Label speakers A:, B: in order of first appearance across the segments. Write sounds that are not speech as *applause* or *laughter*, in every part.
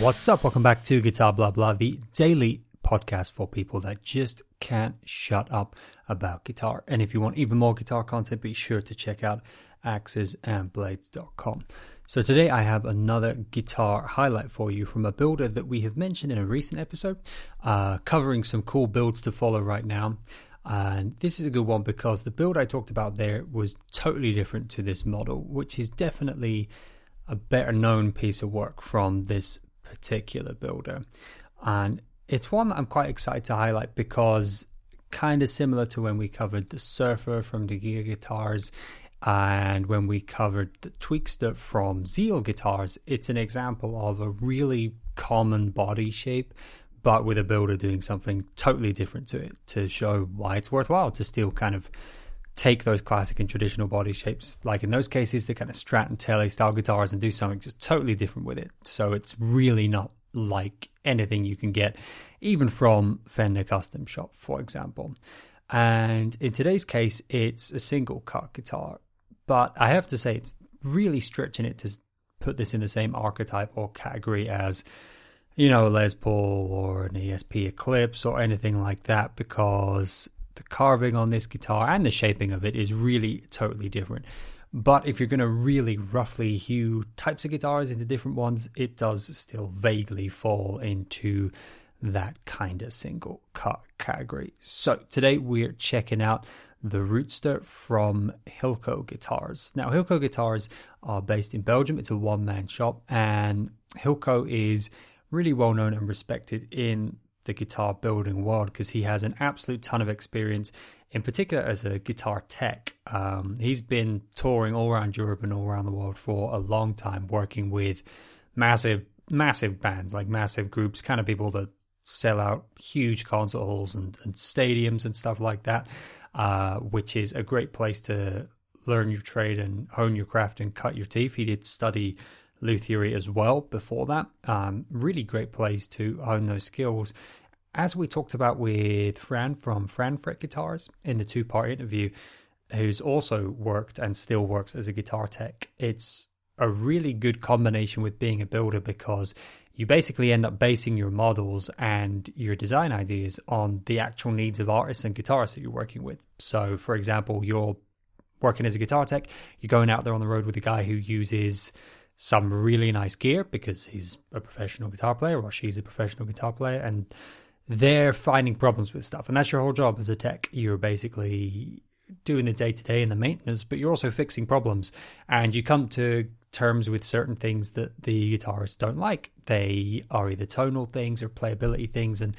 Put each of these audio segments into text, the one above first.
A: What's up? Welcome back to Guitar Blah Blah, the daily podcast for people that just can't shut up about guitar. And if you want even more guitar content, be sure to check out axesandblades.com. So today I have another guitar highlight for you from a builder that we have mentioned in a recent episode, uh, covering some cool builds to follow right now. And this is a good one because the build I talked about there was totally different to this model, which is definitely a better known piece of work from this particular builder. And it's one that I'm quite excited to highlight because kind of similar to when we covered the Surfer from the Gear Guitars and when we covered the Tweakster from Zeal Guitars, it's an example of a really common body shape but with a builder doing something totally different to it to show why it's worthwhile to still kind of take those classic and traditional body shapes, like in those cases, the kind of Strat and Tele style guitars, and do something just totally different with it. So it's really not like anything you can get, even from Fender Custom Shop, for example. And in today's case, it's a single cut guitar, but I have to say, it's really stretching it to put this in the same archetype or category as you know, Les Paul or an ESP Eclipse or anything like that because the carving on this guitar and the shaping of it is really totally different. But if you're going to really roughly hew types of guitars into different ones, it does still vaguely fall into that kind of single cut category. So today we're checking out the Rootster from Hilco Guitars. Now, Hilco Guitars are based in Belgium. It's a one man shop, and Hilco is really well known and respected in the guitar building world because he has an absolute ton of experience, in particular as a guitar tech. Um, he's been touring all around Europe and all around the world for a long time, working with massive, massive bands, like massive groups, kind of people that sell out huge concert halls and, and stadiums and stuff like that, uh, which is a great place to learn your trade and hone your craft and cut your teeth. He did study Luthiery as well before that. Um, really great place to hone those skills. As we talked about with Fran from Fran Fret Guitars in the two part interview, who's also worked and still works as a guitar tech, it's a really good combination with being a builder because you basically end up basing your models and your design ideas on the actual needs of artists and guitarists that you're working with. So, for example, you're working as a guitar tech, you're going out there on the road with a guy who uses some really nice gear because he's a professional guitar player or she's a professional guitar player and they're finding problems with stuff. And that's your whole job as a tech. You're basically doing the day to day and the maintenance but you're also fixing problems. And you come to terms with certain things that the guitarists don't like. They are either tonal things or playability things. And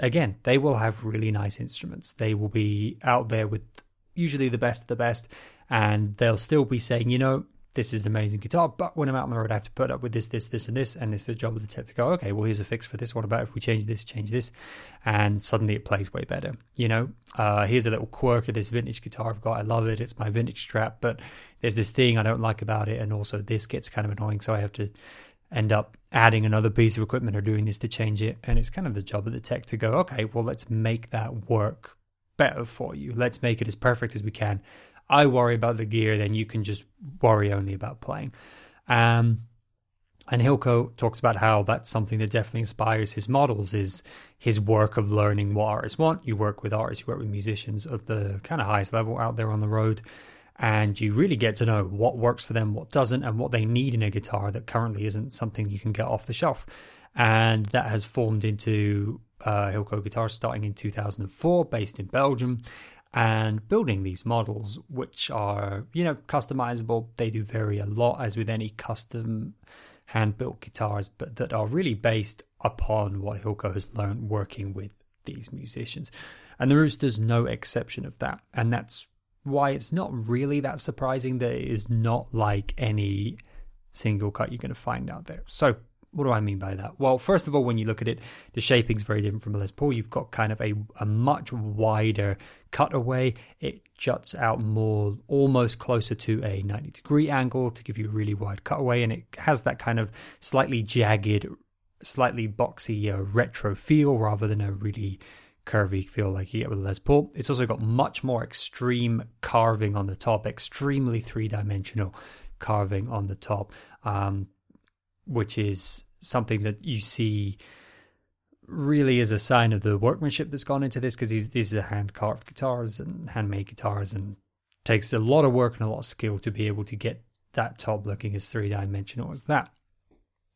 A: again they will have really nice instruments. They will be out there with usually the best of the best. And they'll still be saying you know this is an amazing guitar, but when I'm out on the road, I have to put up with this, this, this, and this, and it's the job of the tech to go, okay, well, here's a fix for this. What about if we change this, change this, and suddenly it plays way better? You know, uh, here's a little quirk of this vintage guitar I've got. I love it. It's my vintage Strat, but there's this thing I don't like about it, and also this gets kind of annoying, so I have to end up adding another piece of equipment or doing this to change it. And it's kind of the job of the tech to go, okay, well, let's make that work better for you. Let's make it as perfect as we can I worry about the gear, then you can just worry only about playing. Um, and Hilco talks about how that's something that definitely inspires his models is his work of learning what artists want. You work with artists, you work with musicians of the kind of highest level out there on the road, and you really get to know what works for them, what doesn't, and what they need in a guitar that currently isn't something you can get off the shelf. And that has formed into uh, Hilco Guitars starting in 2004, based in Belgium and building these models, which are, you know, customizable. They do vary a lot, as with any custom hand built guitars, but that are really based upon what Hilco has learned working with these musicians. And the Rooster's no exception of that. And that's why it's not really that surprising that it is not like any single cut you're going to find out there. So what do I mean by that? Well, first of all, when you look at it, the shaping is very different from a Les Paul. You've got kind of a, a much wider cutaway. It juts out more, almost closer to a 90 degree angle to give you a really wide cutaway. And it has that kind of slightly jagged, slightly boxy uh, retro feel rather than a really curvy feel like you get with a Les Paul. It's also got much more extreme carving on the top, extremely three dimensional carving on the top. Um, which is something that you see really is a sign of the workmanship that's gone into this because these are hand carved guitars and handmade guitars and takes a lot of work and a lot of skill to be able to get that top looking as three dimensional as that.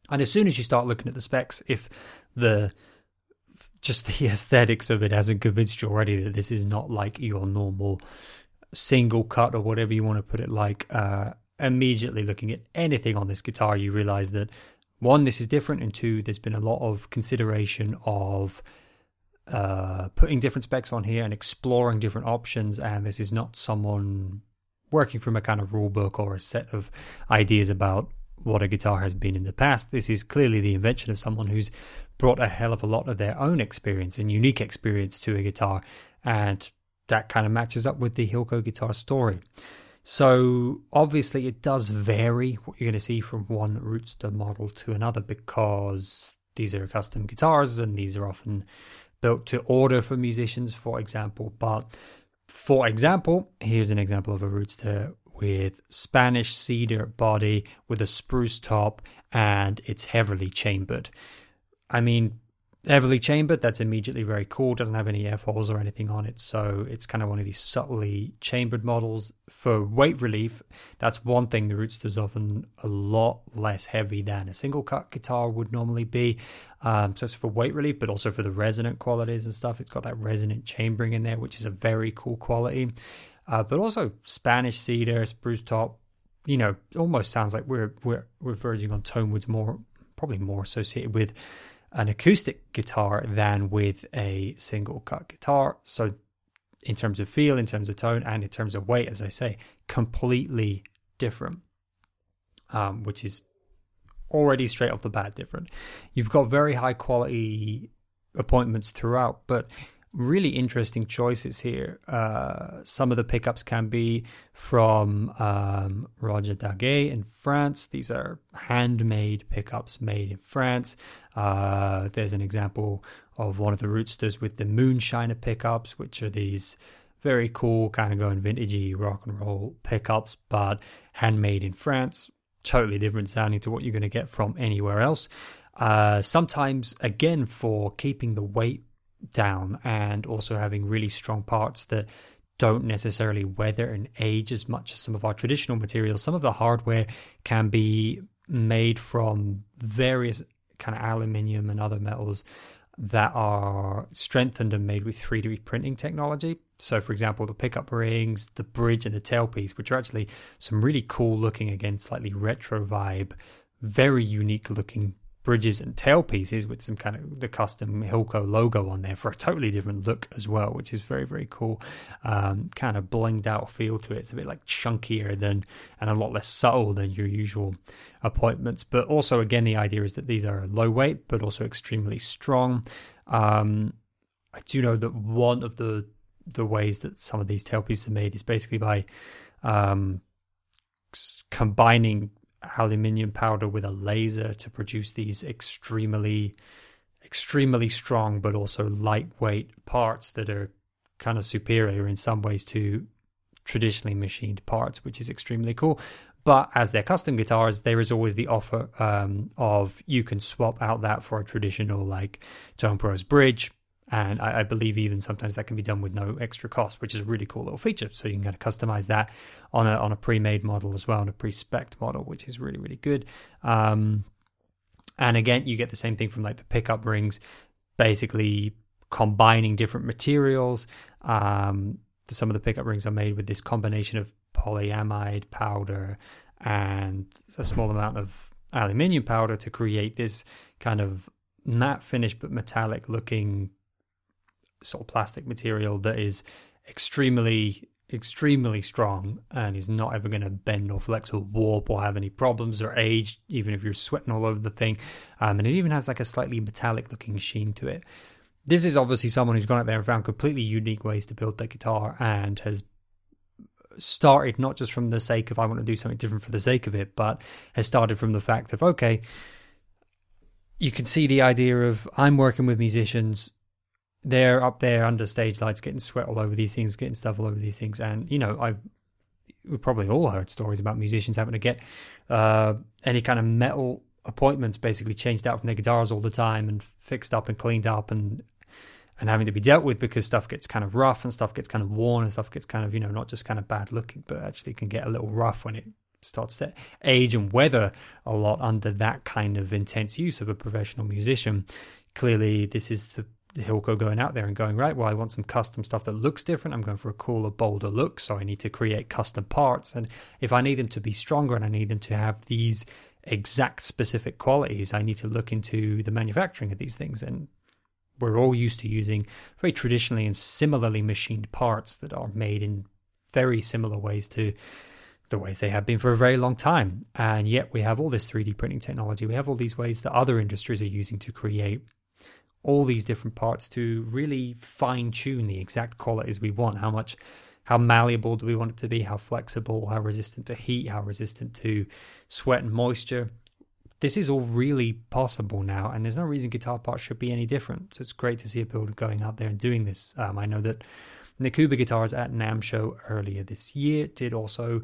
A: And as soon as you start looking at the specs, if the just the *laughs* aesthetics of it hasn't convinced you already that this is not like your normal single cut or whatever you want to put it like, uh, immediately looking at anything on this guitar, you realize that one, this is different, and two, there's been a lot of consideration of uh, putting different specs on here and exploring different options. And this is not someone working from a kind of rule book or a set of ideas about what a guitar has been in the past. This is clearly the invention of someone who's brought a hell of a lot of their own experience and unique experience to a guitar. And that kind of matches up with the Hilco guitar story. So obviously, it does vary what you're going to see from one Rootster model to another because these are custom guitars and these are often built to order for musicians, for example. But for example, here's an example of a Rootster with Spanish cedar body with a spruce top and it's heavily chambered. I mean, heavily chambered, that's immediately very cool. Doesn't have any F holes or anything on it, so it's kind of one of these subtly chambered models. For weight relief, that's one thing. The Rootster is often a lot less heavy than a single cut guitar would normally be. Um, so it's for weight relief, but also for the resonant qualities and stuff. It's got that resonant chambering in there, which is a very cool quality. Uh, but also Spanish cedar, spruce top. You know, almost sounds like we're we're we're verging on tone woods more, probably more associated with an acoustic guitar than with a single cut guitar. So, in terms of feel, in terms of tone, and in terms of weight, as I say, completely different, um, which is already straight off the bat different. You've got very high quality appointments throughout, but really interesting choices here. Uh, some of the pickups can be from um, Roger Daguet in France. These are handmade pickups made in France. Uh, there's an example of one of the Rootsters with the Moonshiner pickups, which are these very cool, kind of going vintagey rock and roll pickups, but handmade in France. Totally different sounding to what you're going to get from anywhere else. Uh, sometimes, again, for keeping the weight down and also having really strong parts that don't necessarily weather and age as much as some of our traditional materials. Some of the hardware can be made from various kind of aluminium and other metals that are strengthened and made with 3D printing technology. So, for example, the pickup rings, the bridge, and the tailpiece, which are actually some really cool looking, again, slightly retro vibe, very unique looking bridges and tailpieces with some kind of the custom Hilco logo on there for a totally different look as well, which is very, very cool. Um, kind of blinged out feel to it. It's a bit like chunkier than and a lot less subtle than your usual appointments. But also, again, the idea is that these are low weight but also extremely strong. Um, I do know that one of the the ways that some of these tailpieces are made is basically by um, combining aluminium powder with a laser to produce these extremely extremely strong but also lightweight parts that are kind of superior in some ways to traditionally machined parts which is extremely cool. But as they're custom guitars there is always the offer um, of you can swap out that for a traditional like TonePros bridge and I, I, believe even sometimes that can be done with no extra cost, which is a really cool little feature. So you can kind of customize that on a on a pre-made model as well, on a pre-spec model, which is really really good. Um, and again, you get the same thing from like the pickup rings, basically combining different materials. Um, some of the pickup rings are made with this combination of polyamide powder and a small amount of aluminium powder to create this kind of matte finish but metallic looking sort of plastic material that is extremely extremely strong and is not ever going to bend or flex or warp or have any problems or age even if you're sweating all over the thing. Um, and it even has like a slightly metallic looking sheen to it. This is obviously someone who's gone out there and found completely unique ways to build the guitar and has started not just from the sake of I want to do something different for the sake of it, but has started from the fact of okay, you can see the idea of I'm working with musicians they're up there under stage lights getting sweat all over these things, getting stuff all over these things. And, you know, I've we probably all heard stories about musicians having to get uh, any kind of metal appointments basically changed out from their guitars all the time and fixed up and cleaned up and and having to be dealt with because stuff gets kind of rough and stuff gets kind of worn and stuff gets kind of you know not just kind of bad looking but actually can get a little rough when it starts to age and weather a lot under that kind of intense use of a professional musician clearly this is the Hilco going out there and going, right, well, I want some custom stuff that looks different. I'm going for a cooler, bolder look. So I need to create custom parts. And if I need them to be stronger and I need them to have these exact specific qualities, I need to look into the manufacturing of these things. And we're all used to using very traditionally and similarly machined parts that are made in very similar ways to the ways they have been for a very long time. And yet we have all this 3D printing technology. We have all these ways that other industries are using to create all these different parts to really fine tune the exact qualities we want. How much, how malleable do we want it to be? How flexible? How resistant to heat? How resistant to sweat and moisture? This is all really possible now, and there's no reason guitar parts should be any different. So it's great to see a builder going out there and doing this. Um, I know that Nakuba Guitars at NAMM Show earlier this year did also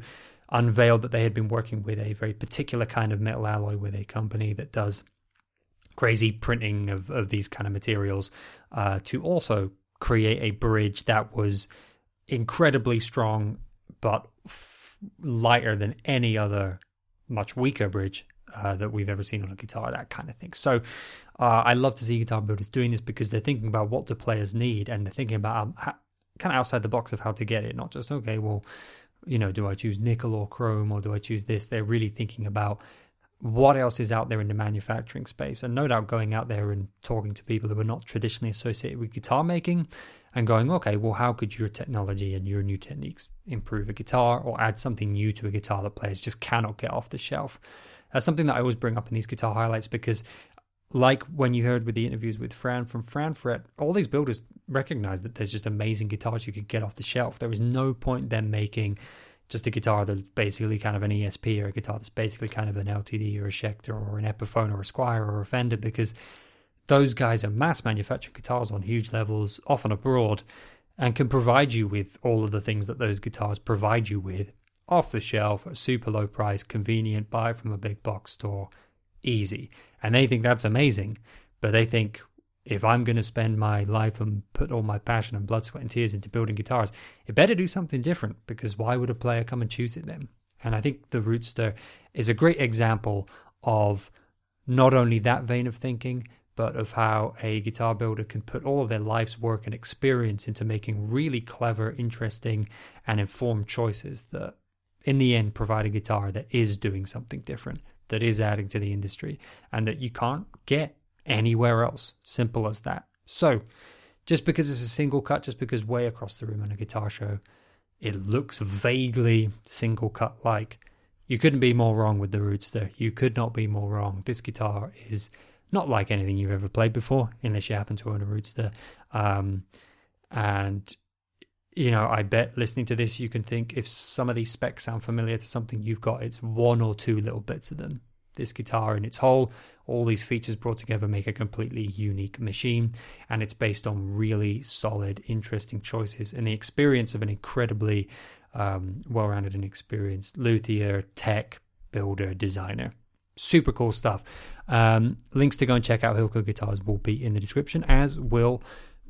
A: unveil that they had been working with a very particular kind of metal alloy with a company that does crazy printing of, of these kind of materials uh, to also create a bridge that was incredibly strong but f- lighter than any other much weaker bridge uh, that we've ever seen on a guitar, that kind of thing. So uh, I love to see guitar builders doing this because they're thinking about what the players need and they're thinking about um, how, kind of outside the box of how to get it, not just, okay, well, you know, do I choose nickel or chrome or do I choose this? They're really thinking about what else is out there in the manufacturing space and no doubt going out there and talking to people who are not traditionally associated with guitar making and going okay well how could your technology and your new techniques improve a guitar or add something new to a guitar that players just cannot get off the shelf that's something that i always bring up in these guitar highlights because like when you heard with the interviews with Fran from Franfret, all these builders recognize that there's just amazing guitars you could get off the shelf. There is no point them making just a guitar that's basically kind of an ESP or a guitar that's basically kind of an LTD or a Schecter or an Epiphone or a Squier or a Fender because those guys are mass manufacturing guitars on huge levels, often abroad, and can provide you with all of the things that those guitars provide you with off the shelf at super low price, convenient, buy from a big box store, easy. And they think that's amazing, but they think if I'm going to spend my life and put all my passion and blood, sweat, and tears into building guitars, it better do something different because why would a player come and choose it then? And I think the Rootster is a great example of not only that vein of thinking, but of how a guitar builder can put all of their life's work and experience into making really clever, interesting, and informed choices that, in the end, provide a guitar that is doing something different, that is adding to the industry, and that you can't get anywhere else. Simple as that. So, just because it's a single cut, just because way across the room on a guitar show, it looks vaguely single cut like, you couldn't be more wrong with the Rootster. You could not be more wrong. This guitar is not like anything you've ever played before, unless you happen to own a Rootster. Um, and you know, I bet listening to this, you can think if some of these specs sound familiar to something you've got, it's one or two little bits of them this guitar in its whole. All these features brought together make a completely unique machine, and it's based on really solid, interesting choices and the experience of an incredibly um, well rounded and experienced luthier, tech, builder, designer. Super cool stuff. Um, links to go and check out Hilco guitars will be in the description, as will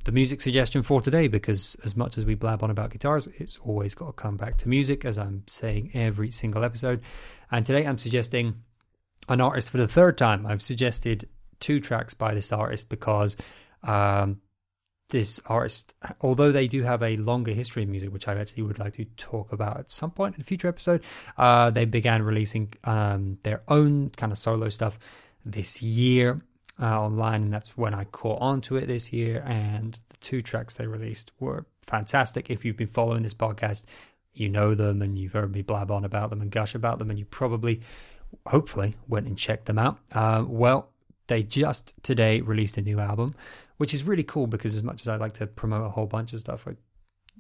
A: the music suggestion for today because as much as we blab on about guitars it's always got to come back to music as i'm saying every single episode and today i'm suggesting an artist for the third time. I've suggested two tracks by this artist because um, this artist, although they do have a longer history in music, which I actually would like to talk about at some point in a future episode, uh, they began releasing um, their own kind of solo stuff this year uh, online, and that's when I caught on to it this year. And the two tracks they released were fantastic. If you've been following this podcast, you know them and you've heard me blab on about them and gush about them, and you probably hopefully went and checked them out. Uh, well, they just today released a new album, which is really cool because as much as I like to promote a whole bunch of stuff, I,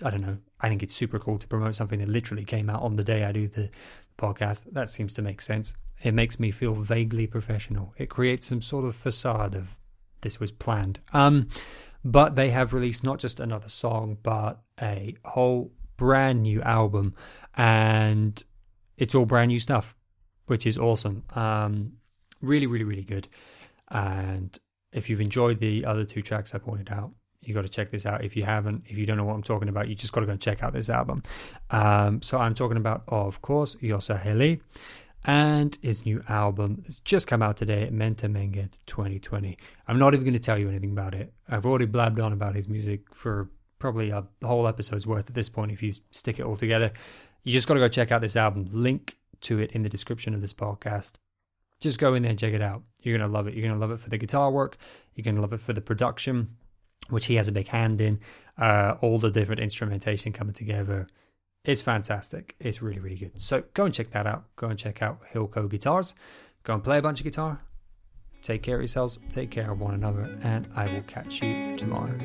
A: I don't know, I think it's super cool to promote something that literally came out on the day I do the podcast. That seems to make sense. It makes me feel vaguely professional. It creates some sort of facade of this was planned. Um, but they have released not just another song, but a whole brand new album, and it's all brand new stuff which is awesome. Um, Really, really, really good. And if you've enjoyed the other two tracks I pointed out, you got to check this out. If you haven't, if you don't know what I'm talking about, you just got to go and check out this album. Um, so I'm talking about, of course, Yossa Heli and his new album that's just come out today, Menta Menget 2020. I'm not even going to tell you anything about it. I've already blabbed on about his music for probably a whole episode's worth at this point if you stick it all together. You just got to go check out this album. Link to it in the description of this podcast. Just go in there and check it out. You're going to love it. You're going to love it for the guitar work. You're going to love it for the production which he has a big hand in. Uh, all the different instrumentation coming together. It's fantastic. It's really, really good. So go and check that out. Go and check out Hilco Guitars. Go and play a bunch of guitar. Take care of yourselves. Take care of one another. And I will catch you tomorrow.